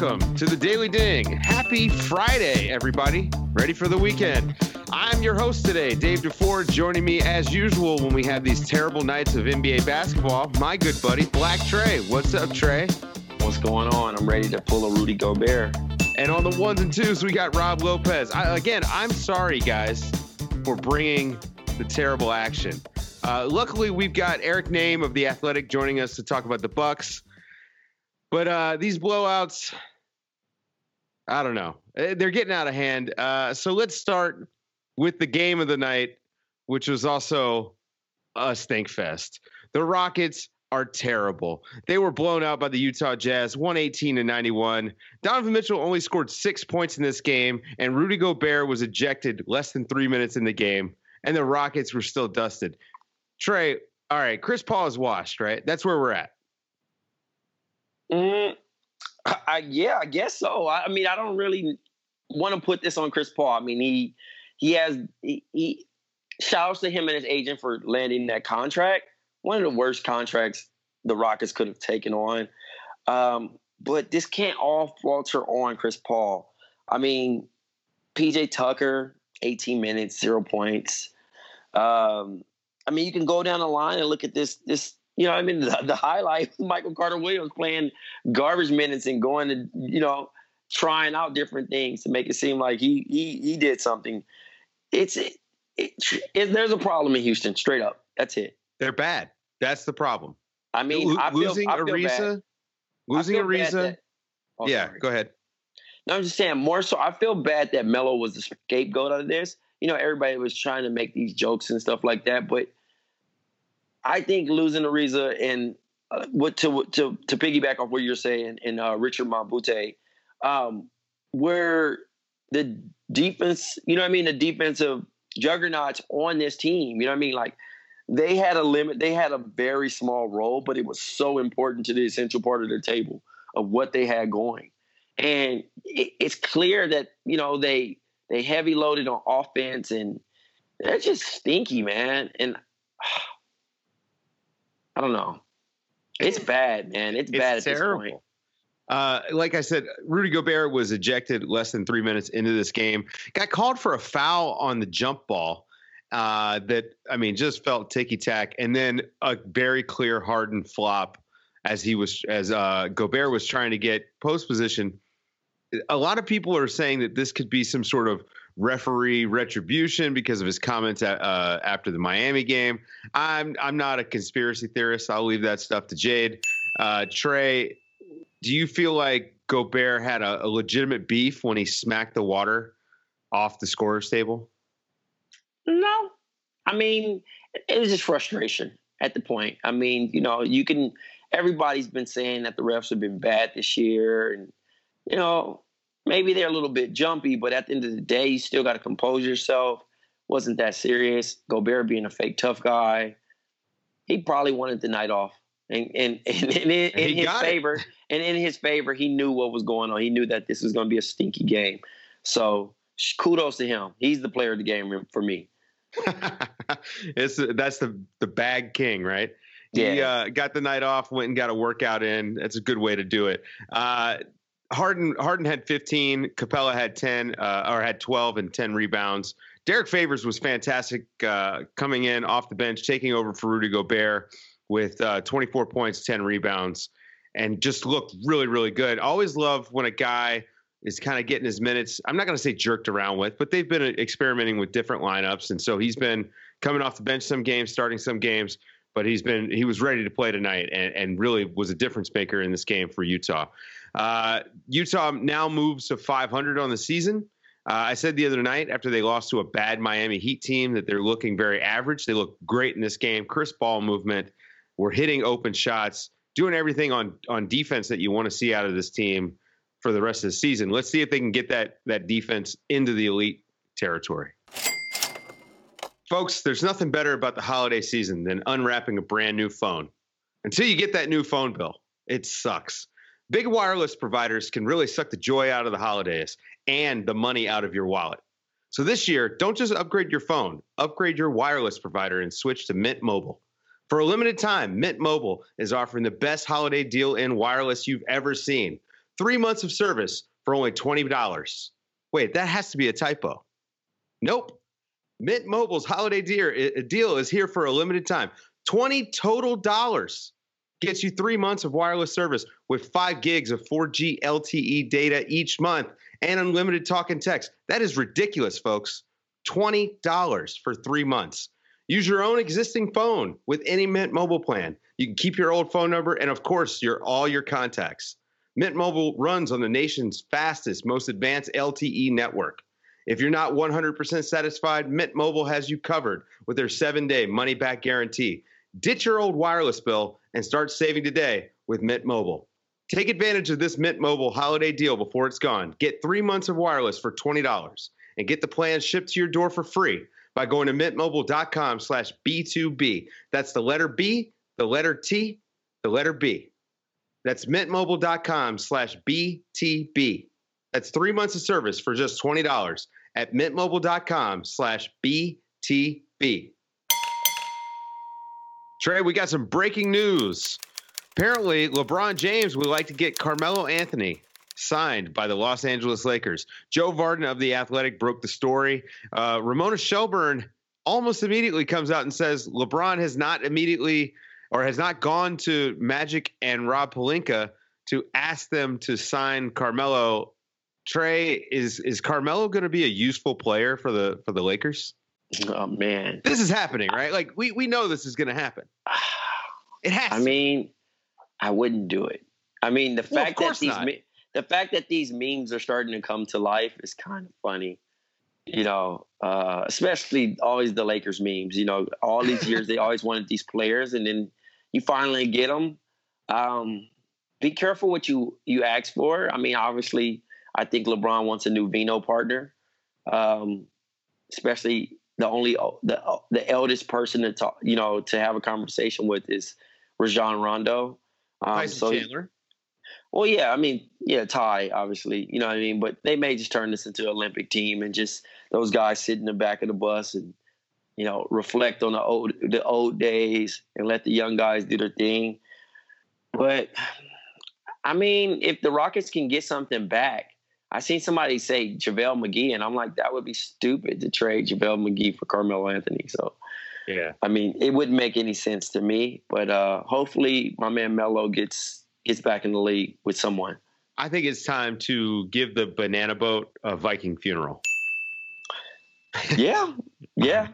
welcome to the Daily Ding. Happy Friday, everybody. Ready for the weekend. I'm your host today, Dave DuFour, joining me as usual when we have these terrible nights of NBA basketball. My good buddy, Black Trey. What's up, Trey? What's going on? I'm ready to pull a Rudy Gobert. And on the ones and twos, we got Rob Lopez. I, again, I'm sorry, guys, for bringing the terrible action. Uh, luckily, we've got Eric Nehm of the Athletic joining us to talk about the Bucks. But uh, these blowouts, I don't know. Eh, they're getting out of hand. Uh, so let's start with the game of the night, which was also a stink fest. The Rockets are terrible. They were blown out by the Utah Jazz, 118 to 91. Donovan Mitchell only scored six points in this game, and Rudy Gobert was ejected less than three minutes in the game, and the Rockets were still dusted. Trey, all right, Chris Paul is washed, right? That's where we're at. Mm, I, yeah, I guess so. I, I mean, I don't really want to put this on Chris Paul. I mean, he he has he, he shouts to him and his agent for landing that contract. One of the worst contracts the Rockets could have taken on. Um, but this can't all falter on Chris Paul. I mean, PJ Tucker, 18 minutes, zero points. Um, I mean, you can go down the line and look at this this you know, I mean, the, the highlight Michael Carter Williams playing garbage minutes and going to, you know, trying out different things to make it seem like he he he did something. It's it, it, it, there's a problem in Houston, straight up. That's it. They're bad. That's the problem. I mean, L- I feel, losing I feel Ariza, bad. losing I feel bad Ariza. that- oh, yeah, sorry. go ahead. No, I'm just saying more so. I feel bad that Melo was the scapegoat out of this. You know, everybody was trying to make these jokes and stuff like that, but I think losing Ariza and uh, what to to to piggyback off what you're saying and uh, Richard Mbah a Moute, um, where the defense, you know, what I mean, the defensive juggernauts on this team, you know, what I mean, like they had a limit, they had a very small role, but it was so important to the essential part of their table of what they had going, and it, it's clear that you know they they heavy loaded on offense and they're just stinky, man, and. I don't know. It's bad, man. It's, It's bad at terrible. this point. Uh, like I said, Rudy Gobert was ejected less than three minutes into this game. Got called for a foul on the jump ball. Uh, that I mean, just felt ticky tack, and then a very clear Harden flop as he was as uh, Gobert was trying to get post position. A lot of people are saying that this could be some sort of referee retribution because of his comments at, uh, after the Miami game. I'm I'm not a conspiracy theorist. I'll leave that stuff to Jade. Uh, Trey, do you feel like Gobert had a, a legitimate beef when he smacked the water off the scorer's table? No, I mean it was just frustration at the point. I mean, you know, you can. Everybody's been saying that the refs have been bad this year, and you know, maybe they're a little bit jumpy, but at the end of the day, you still got to compose yourself. Wasn't that serious? Gobert being a fake tough guy, he probably wanted the night off. And and, and, in, in, his got it. favor, and in his favor, he knew what was going on. He knew that this was going to be a stinky game. So kudos to him. He's the player of the game for me. it's that's the the bag king, right? He Yeah. uh, got the night off, went and got a workout in. That's a good way to do it. Uh, Harden Harden had 15, Capela had 10 uh, or had 12 and 10 rebounds. Derrick Favors was fantastic uh, coming in off the bench, taking over for Rudy Gobert with uh, 24 points, 10 rebounds, and just looked really, really good. Always love when a guy is kind of getting his minutes. I'm not going to say jerked around with, but they've been experimenting with different lineups, and so he's been coming off the bench some games, starting some games. But he's been he was ready to play tonight, and, and really was a difference maker in this game for Utah. Uh, Utah now moves to 500 on the season. Uh, I said the other night after they lost to a bad Miami Heat team that they're looking very average. They look great in this game. Chris ball movement. We're hitting open shots, doing everything on on defense that you want to see out of this team for the rest of the season. Let's see if they can get that that defense into the elite territory. Folks, there's nothing better about the holiday season than unwrapping a brand new phone. Until you get that new phone bill, it sucks. Big wireless providers can really suck the joy out of the holidays and the money out of your wallet. So this year, don't just upgrade your phone, upgrade your wireless provider and switch to Mint Mobile. For a limited time, Mint Mobile is offering the best holiday deal in wireless you've ever seen. three months of service for only $20. Wait, that has to be a typo. Nope. Mint Mobile's holiday eh, eh, deal is here for a limited time. 20 total dollars gets you three months of wireless service with five gigs of 4G LTE data each month and unlimited talk and text. That is ridiculous, folks. $20 for three months. Use your own existing phone with any Mint Mobile plan. You can keep your old phone number and, of course, your all your contacts. Mint Mobile runs on the nation's fastest, most advanced LTE network. If you're not 100% satisfied, Mint Mobile has you covered with their seven day money back guarantee. Ditch your old wireless bill and start saving today with Mint Mobile. Take advantage of this Mint Mobile holiday deal before it's gone. Get three months of wireless for $20 and get the plan shipped to your door for free by going to mintmobile.com slash B2B. That's the letter B, the letter T, the letter B. That's mintmobile.com slash BTB. That's three months of service for just $20 at mintmobile.com slash BTB. Trey, we got some breaking news. Apparently, LeBron James would like to get Carmelo Anthony signed by the Los Angeles Lakers. Joe Vardon of The Athletic broke the story. Uh, Ramona Shelburne almost immediately comes out and says LeBron has not immediately or has not gone to Magic and Rob Pelinka to ask them to sign Carmelo. Trey, is is Carmelo going to be a useful player for the for the Lakers? Oh man, this is happening, right? Like we we know this is going to happen. It has. I mean, I wouldn't do it. I mean, the well, fact that these not the fact that these memes are starting to come to life is kind of funny. You know, uh, especially always the Lakers memes. You know, all these years they always wanted these players, and then you finally get them. Um, be careful what you you ask for. I mean, obviously, I think LeBron wants a new Vino partner, um, especially the only the the eldest person to talk, you know, to have a conversation with is Rajon Rondo. Um, so Chandler. Well, yeah, I mean, yeah, Ty, obviously, you know what I mean. But they may just turn this into an Olympic team and just those guys sit in the back of the bus and you know reflect on the old the old days and let the young guys do their thing. But I mean, if the Rockets can get something back, I seen somebody say JaVale McGee, and I'm like, that would be stupid to trade JaVale McGee for Carmelo Anthony. So. Yeah. I mean, it wouldn't make any sense to me, but uh, hopefully my man Melo gets gets back in the league with someone. I think it's time to give the banana boat a Viking funeral. yeah, yeah,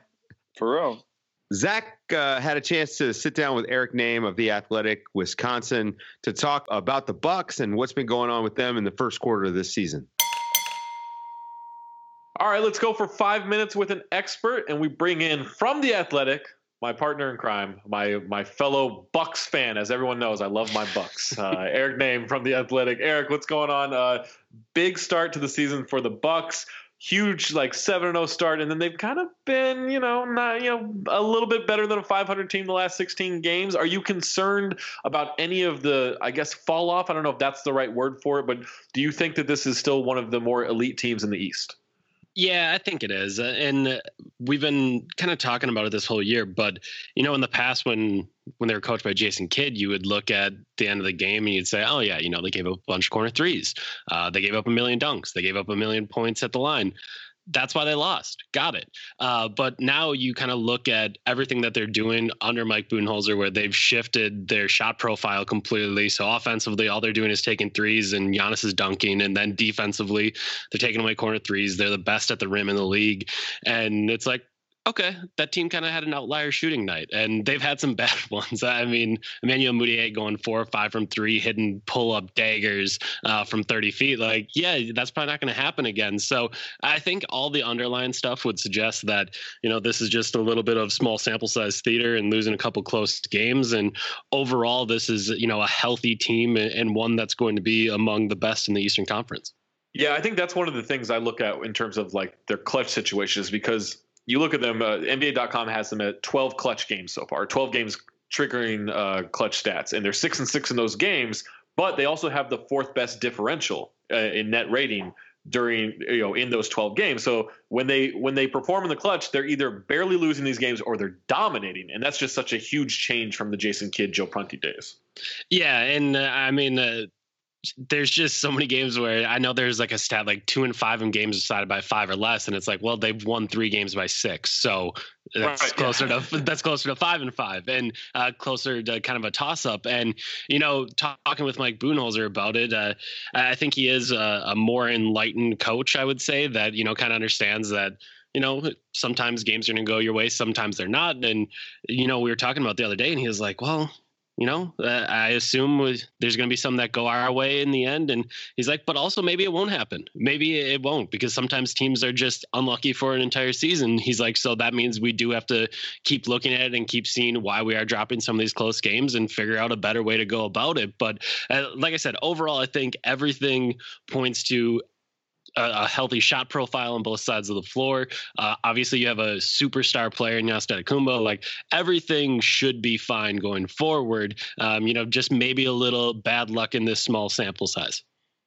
for real. Zach uh, had a chance to sit down with Eric Nehm of the Athletic Wisconsin to talk about the Bucks and what's been going on with them in the first quarter of this season. All right, let's go for five minutes with an expert, and we bring in from the Athletic my partner in crime, my my fellow Bucks fan, as everyone knows, I love my Bucks. Uh, Eric Nehm from the Athletic. Eric, what's going on? Uh, big start to the season for the Bucks. Huge like seven and zero oh start, and then they've kind of been, you know, not you know a little bit better than a 500 team the last 16 games. Are you concerned about any of the, I guess, fall off? I don't know if that's the right word for it, but do you think that this is still one of the more elite teams in the East? Yeah, I think it is. Uh, and we've been kind of talking about it this whole year, but you know, in the past when when they were coached by Jason Kidd, you would look at the end of the game and you'd say, "Oh yeah, you know, they gave up a bunch of corner threes. Uh, they gave up a million dunks. They gave up a million points at the line." That's why they lost. Got it. Uh, but now you kind of look at everything that they're doing under Mike Budenholzer, where they've shifted their shot profile completely. So offensively, all they're doing is taking threes, and Giannis is dunking. And then defensively, they're taking away corner threes. They're the best at the rim in the league, and it's like okay, that team kind of had an outlier shooting night, and they've had some bad ones. I mean, Emmanuel Mudiay going four or five from three, hidden pull up daggers uh, from 30 feet. Like, yeah, that's probably not going to happen again. So I think all the underlying stuff would suggest that, you know, this is just a little bit of small sample size theater and losing a couple close games. And overall, this is, you know, a healthy team and one that's going to be among the best in the Eastern Conference. Yeah, I think that's one of the things I look at in terms of like their clutch situations because you look at them. Uh, NBA.com has them at 12 clutch games so far, 12 games triggering uh, clutch stats, and they're six and six in those games. But they also have the fourth best differential uh, in net rating during you know in those 12 games. So when they when they perform in the clutch, they're either barely losing these games or they're dominating, and that's just such a huge change from the Jason Kidd, Joe Prunty days. Yeah, and uh, I mean. Uh, there's just so many games where I know there's like a stat like two and five in games decided by five or less, and it's like, well, they've won three games by six, so that's right, closer to that's closer to five and five, and uh, closer to kind of a toss up. And you know, talking with Mike Budenholzer about it, uh, I think he is a, a more enlightened coach. I would say that you know kind of understands that you know, sometimes games are going to go your way, sometimes they're not. And, you know, we were talking about the other day, and he was like, well, you know, uh, I assume there's going to be some that go our way in the end. And he's like, but also maybe it won't happen. Maybe it won't because sometimes teams are just unlucky for an entire season. He's like, so that means we do have to keep looking at it and keep seeing why we are dropping some of these close games and figure out a better way to go about it. But uh, like I said, overall, I think everything points to a, healthy shot profile on both sides of the floor. Uh, obviously, you have a superstar player in Antetokounmpo. Like everything should be fine going forward. Um, you know, just maybe a little bad luck in this small sample size.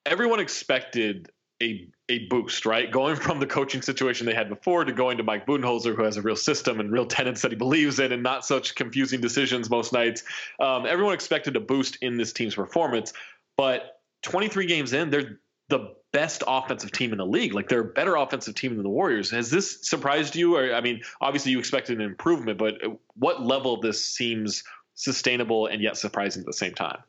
Everyone expected a a boost, right? Going from the coaching situation they had before to going to Mike Budenholzer, who has a real system and real tenets that he believes in, and not such confusing decisions most nights. Um, everyone expected a boost in this team's performance, but 23 games in, they're the best offensive team in the league. Like they're a better offensive team than the Warriors. Has this surprised you? Or I mean, obviously you expected an improvement, but what level this seems sustainable and yet surprising at the same time?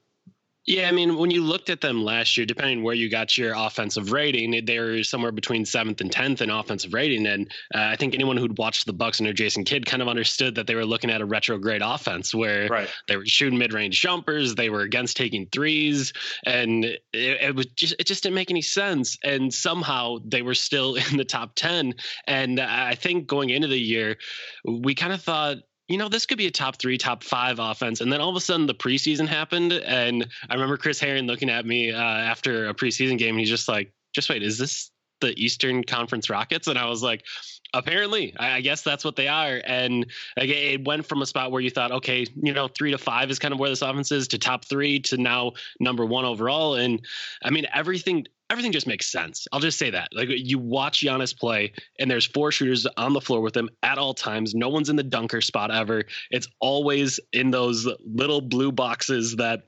Yeah, I mean, when you looked at them last year, depending where you got your offensive rating, they were somewhere between seventh and tenth in offensive rating. And uh, I think anyone who'd watched the Bucks under Jason Kidd kind of understood that they were looking at a retrograde offense where right. they were shooting mid-range jumpers, they were against taking threes, and it, it was just it just didn't make any sense. And somehow they were still in the top ten. And I think going into the year, we kind of thought you know, this could be a top three, top five offense. And then all of a sudden the preseason happened. And I remember Chris Herring looking at me uh, after a preseason game. And he's just like, just wait, is this the Eastern Conference Rockets? And I was like, apparently, I guess that's what they are. And it went from a spot where you thought, okay, you know, three to five is kind of where this offense is to top three to now number one overall. And I mean, everything everything just makes sense. I'll just say that. Like you watch Giannis play, and there's four shooters on the floor with him at all times. No one's in the dunker spot ever. It's always in those little blue boxes that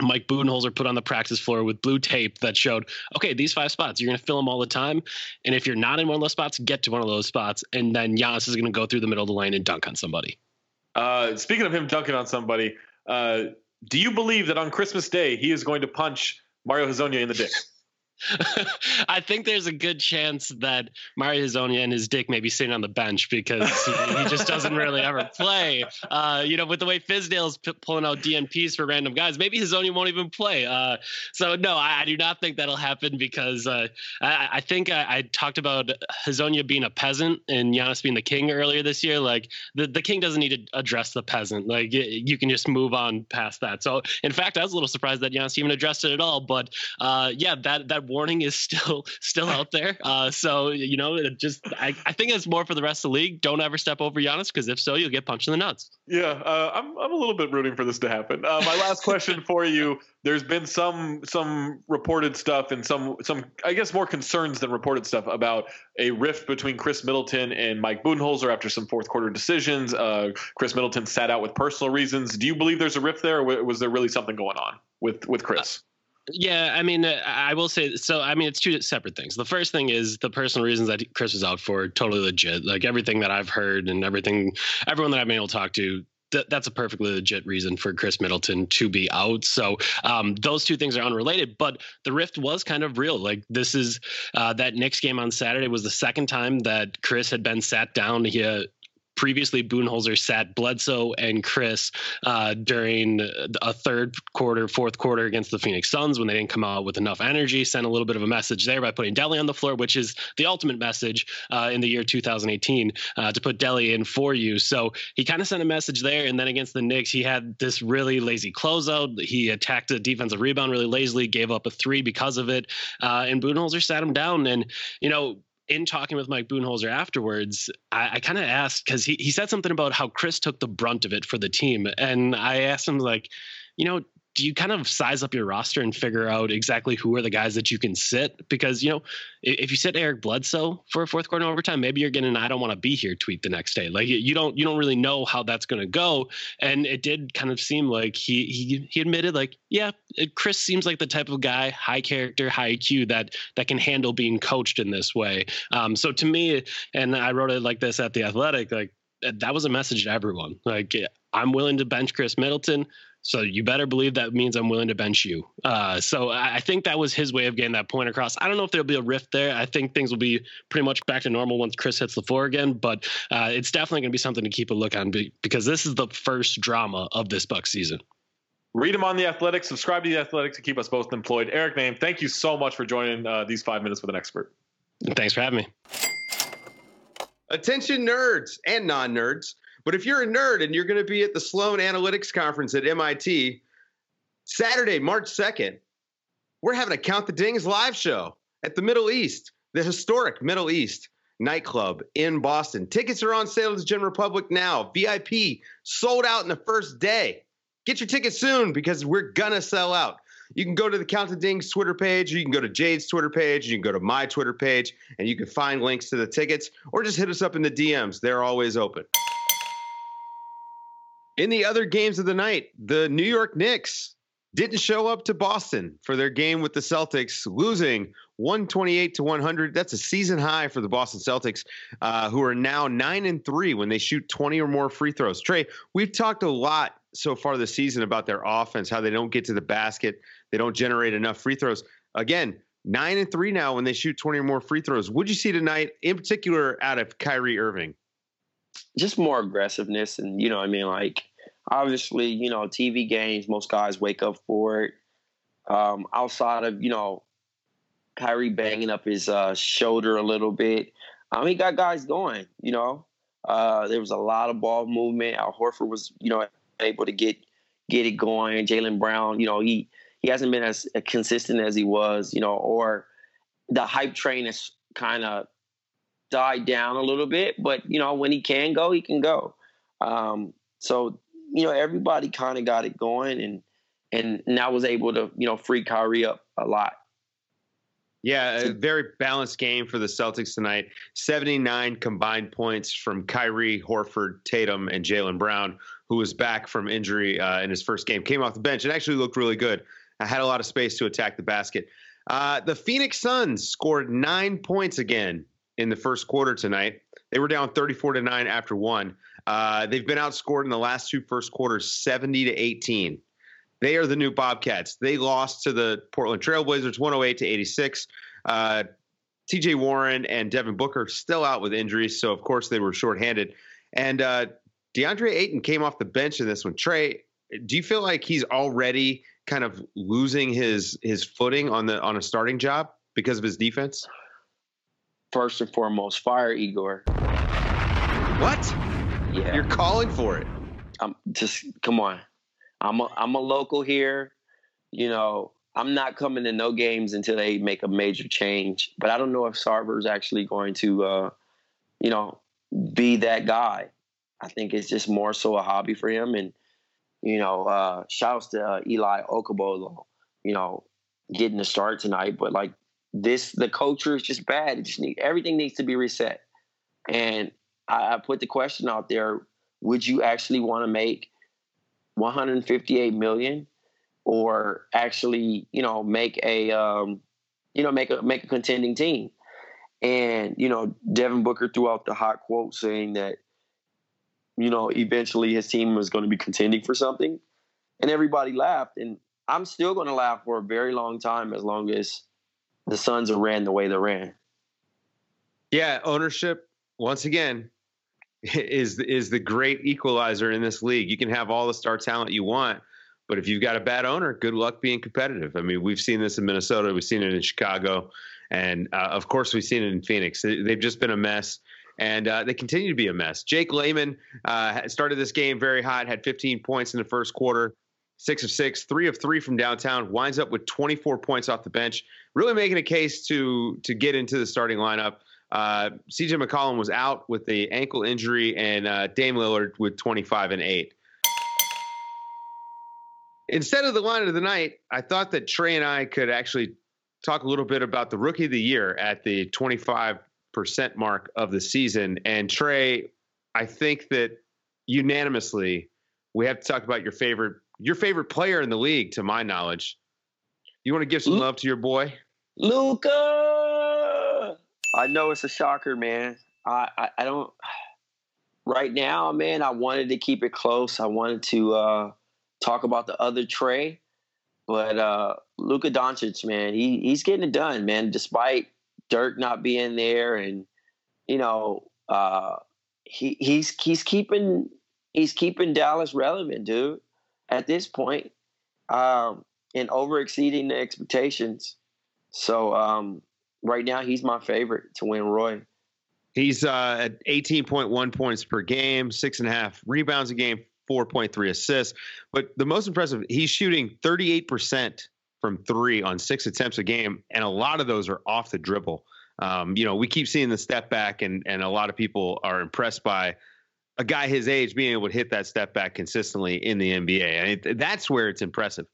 Mike Budenholzer put on the practice floor with blue tape that showed, okay, these five spots, you're going to fill them all the time. And if you're not in one of those spots, get to one of those spots. And then Giannis is going to go through the middle of the lane and dunk on somebody. Uh, speaking of him dunking on somebody, uh, do you believe that on Christmas Day he is going to punch Mario Hezonja in the dick? I think there's a good chance that Mario Hezonja and his dick may be sitting on the bench because he, he just doesn't really ever play. Uh, you know, with the way Fizdale's p- pulling out DNPs for random guys, maybe Hezonja won't even play. Uh, so no, I, I, do not think that'll happen because uh, I, I, think I, I, talked about Hezonja being a peasant and Giannis being the king earlier this year. Like the, the king doesn't need to address the peasant. Like you can just move on past that. So in fact, I was a little surprised that Giannis even addressed it at all. But uh, yeah, that that warning is still still out there. Uh, so you know, just I, I think it's more for the rest of the league. Don't ever step over Giannis because if so, you'll get punched in the nuts. Yeah, uh, I'm I'm a little bit rooting for this to happen. Uh, my last question for you: There's been some some reported stuff and some some I guess more concerns than reported stuff about a rift between Khris Middleton and Mike Budenholzer after some fourth quarter decisions. Uh, Khris Middleton sat out with personal reasons. Do you believe there's a rift there, or was there really something going on with with Khris? Yeah, I mean, uh, I will say so. I mean, it's two separate things. The first thing is the personal reasons that Khris was out for, totally legit. Like everything that I've heard and everything, everyone that I've been able to talk to, th- that's a perfectly legit reason for Khris Middleton to be out. So um, those two things are unrelated, but the rift was kind of real. Like this is uh, that Knicks game on Saturday was the second time that Khris had been sat down. He uh, previously Budenholzer sat Bledsoe and Khris uh, during a third quarter, fourth quarter against the Phoenix Suns when they didn't come out with enough energy. Sent a little bit of a message there by putting Delly on the floor, which is the ultimate message uh, in the year 2018 uh, to put Delly in for you. So he kind of sent a message there. And then against the Knicks, he had this really lazy closeout. He attacked a defensive rebound really lazily, gave up a three because of it. Uh, and Budenholzer sat him down. And, you know, in talking with Mike Budenholzer afterwards, I, I kind of asked because he, he said something about how Khris took the brunt of it for the team. And I asked him, like, you know, do you kind of size up your roster and figure out exactly who are the guys that you can sit? Because, you know, if you sit Eric Bledsoe for a fourth quarter overtime, maybe you're getting I don't want to be here tweet the next day. Like you don't you don't really know how that's going to go. And it did kind of seem like he he he admitted like, yeah, Khris seems like the type of guy, high character, high IQ that that can handle being coached in this way. Um, so to me, and I wrote it like this at the Athletic, like that was a message to everyone. Like I'm willing to bench Khris Middleton. So you better believe that means I'm willing to bench you. Uh, so I think that was his way of getting that point across. I don't know if there'll be a rift there. I think things will be pretty much back to normal once Khris hits the floor again. But uh, it's definitely going to be something to keep a look on because this is the first drama of this Buck season. Read them on the Athletic. Subscribe to the Athletic to keep us both employed. Eric Nehm, thank you so much for joining uh, these five minutes with an expert. Thanks for having me. Attention, nerds and non-nerds. But if you're a nerd and you're going to be at the Sloan Analytics Conference at MIT Saturday, March 2nd, we're having a Count the Dings live show at the Middle East, the historic Middle East nightclub in Boston. Tickets are on sale at the General Republic now. VIP sold out in the first day. Get your tickets soon because we're going to sell out. You can go to the Count the Dings Twitter page, you can go to Jade's Twitter page, you can go to my Twitter page, and you can find links to the tickets or just hit us up in the DMs. They're always open. In the other games of the night, the New York Knicks didn't show up to Boston for their game with the Celtics, losing 128 to 100. That's a season high for the Boston Celtics, uh, who are now nine and three when they shoot 20 or more free throws. Trey, we've talked a lot so far this season about their offense, how they don't get to the basket, they don't generate enough free throws. Again, nine and three now when they shoot 20 or more free throws. Would you see tonight, in particular, out of Kyrie Irving? Just more aggressiveness and you know I mean like obviously you know TV games most guys wake up for it. Um, outside of you know Kyrie banging up his uh, shoulder a little bit um, he got guys going you know? Uh, there was a lot of ball movement. Al Horford was you know able to get get it going. Jaylen Brown you know he he hasn't been as consistent as he was you know or the hype train is kind of died down a little bit, but you know, when he can go, he can go. Um, so, you know, everybody kind of got it going and and now was able to, you know, free Kyrie up a lot. Yeah, a very balanced game for the Celtics tonight. 79 combined points from Kyrie, Horford, Tatum, and Jaylen Brown, who was back from injury uh, in his first game. Came off the bench and actually looked really good. I had a lot of space to attack the basket. Uh, the Phoenix Suns scored nine points again in the first quarter tonight. They were down 34 to 9 after one. Uh, they've been outscored in the last two first quarters 70 to 18. They are the new Bobcats. They lost to the Portland Trailblazers 108 to 86. Uh, TJ Warren and Devin Booker still out with injuries, so of course they were shorthanded. And uh, DeAndre Ayton came off the bench in this one. Trey, do you feel like he's already kind of losing his his footing on the on a starting job because of his defense? First and foremost, fire Igor. What? Yeah. You're calling for it. I'm just come on. I'm a I'm a local here. You know, I'm not coming to no games until they make a major change. But I don't know if Sarver's actually going to uh, you know, be that guy. I think it's just more so a hobby for him and you know, uh shouts to uh, Elie Okobo, you know, getting the start tonight, but like this the culture is just bad. It just need everything needs to be reset. And I, I put the question out there: Would you actually want to make 158 million, or actually, you know, make a, um, you know, make a make a contending team? And you know, Devin Booker threw out the hot quote saying that, you know, eventually his team was going to be contending for something, and everybody laughed. And I'm still going to laugh for a very long time as long as the Suns ran the way they ran. Yeah, ownership once again is is the great equalizer in this league. You can have all the star talent you want, but if you've got a bad owner, good luck being competitive. I mean, we've seen this in Minnesota, we've seen it in Chicago, and uh, of course, we've seen it in Phoenix. They've just been a mess. And uh, they continue to be a mess. Jake Layman uh, started this game very hot, had 15 points in the first quarter six of six, three of three from downtown, winds up with 24 points off the bench, really making a case to to get into the starting lineup. Uh, CJ McCollum was out with the ankle injury, and uh, Dame Lillard with 25 and eight. Instead of the line of the night, I thought that Trey and I could actually talk a little bit about the rookie of the year at the 25% mark of the season. And Trey, I think that unanimously, we have to talk about your favorite your favorite player in the league, to my knowledge. You want to give some love to your boy? Luka. I know it's a shocker, man. I, I, I don't right now, man, I wanted to keep it close. I wanted to uh, talk about the other Trey, but uh, Luka Doncic, man, he he's getting it done, man. Despite Dirk not being there, and you know, uh, he he's he's keeping he's keeping Dallas relevant, dude. At this point, um, and over exceeding the expectations. So um, right now, he's my favorite to win Roy. He's uh, at 18.1 points per game, six and a half rebounds a game, 4.3 assists. But the most impressive, he's shooting 38% from three on six attempts a game, and a lot of those are off the dribble. Um, you know, we keep seeing the step back, and and a lot of people are impressed by a guy his age being able to hit that step back consistently in the NBA. And it, that's where it's impressive.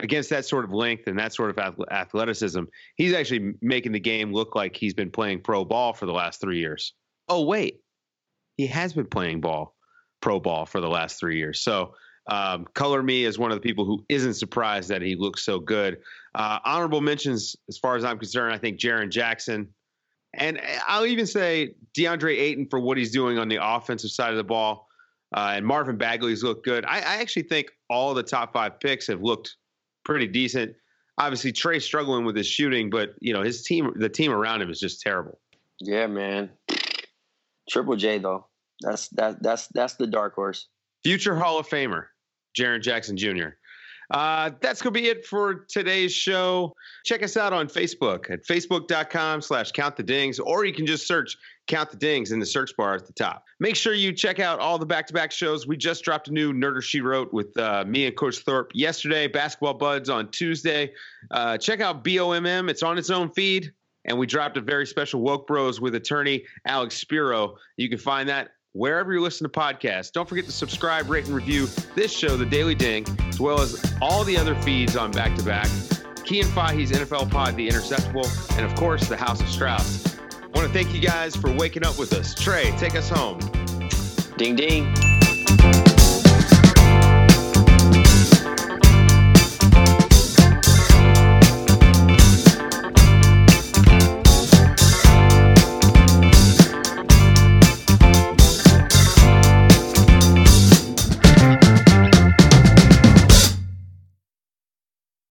Against that sort of length and that sort of athleticism, he's actually making the game look like he's been playing pro ball for the last three years. Oh, wait, he has been playing ball, pro ball for the last three years. So, um, color me as one of the people who isn't surprised that he looks so good. Uh, honorable mentions, as far as I'm concerned, I think Jaren Jackson, and I'll even say DeAndre Ayton for what he's doing on the offensive side of the ball. Uh, and Marvin Bagley's looked good. I, I, actually think all the top five picks have looked pretty decent. Obviously, Trey's struggling with his shooting, but you know his team, the team around him, is just terrible. Yeah, man. Triple J though. That's that that's that's the dark horse. Future Hall of Famer, Jaren Jackson Jr. Uh, that's going to be it for today's show. Check us out on Facebook at facebook.com slash count the dings, or you can just search count the dings in the search bar at the top. Make sure you check out all the back-to-back shows. We just dropped a new Nerder She Wrote with uh, me and Coach Thorpe yesterday, Basketball Buds on Tuesday. Uh, check out BOMM. It's on its own feed. And we dropped a very special Woke Bros with attorney Alex Spiro. You can find that wherever you listen to podcasts. Don't forget to subscribe, rate, and review this show, The Daily Ding, as well as all the other feeds on Back to Back. Key and Fahey's NFL Pod, The Interceptable, and of course, The House of Strauss. I want to thank you guys for waking up with us. Trey, take us home. Ding, ding.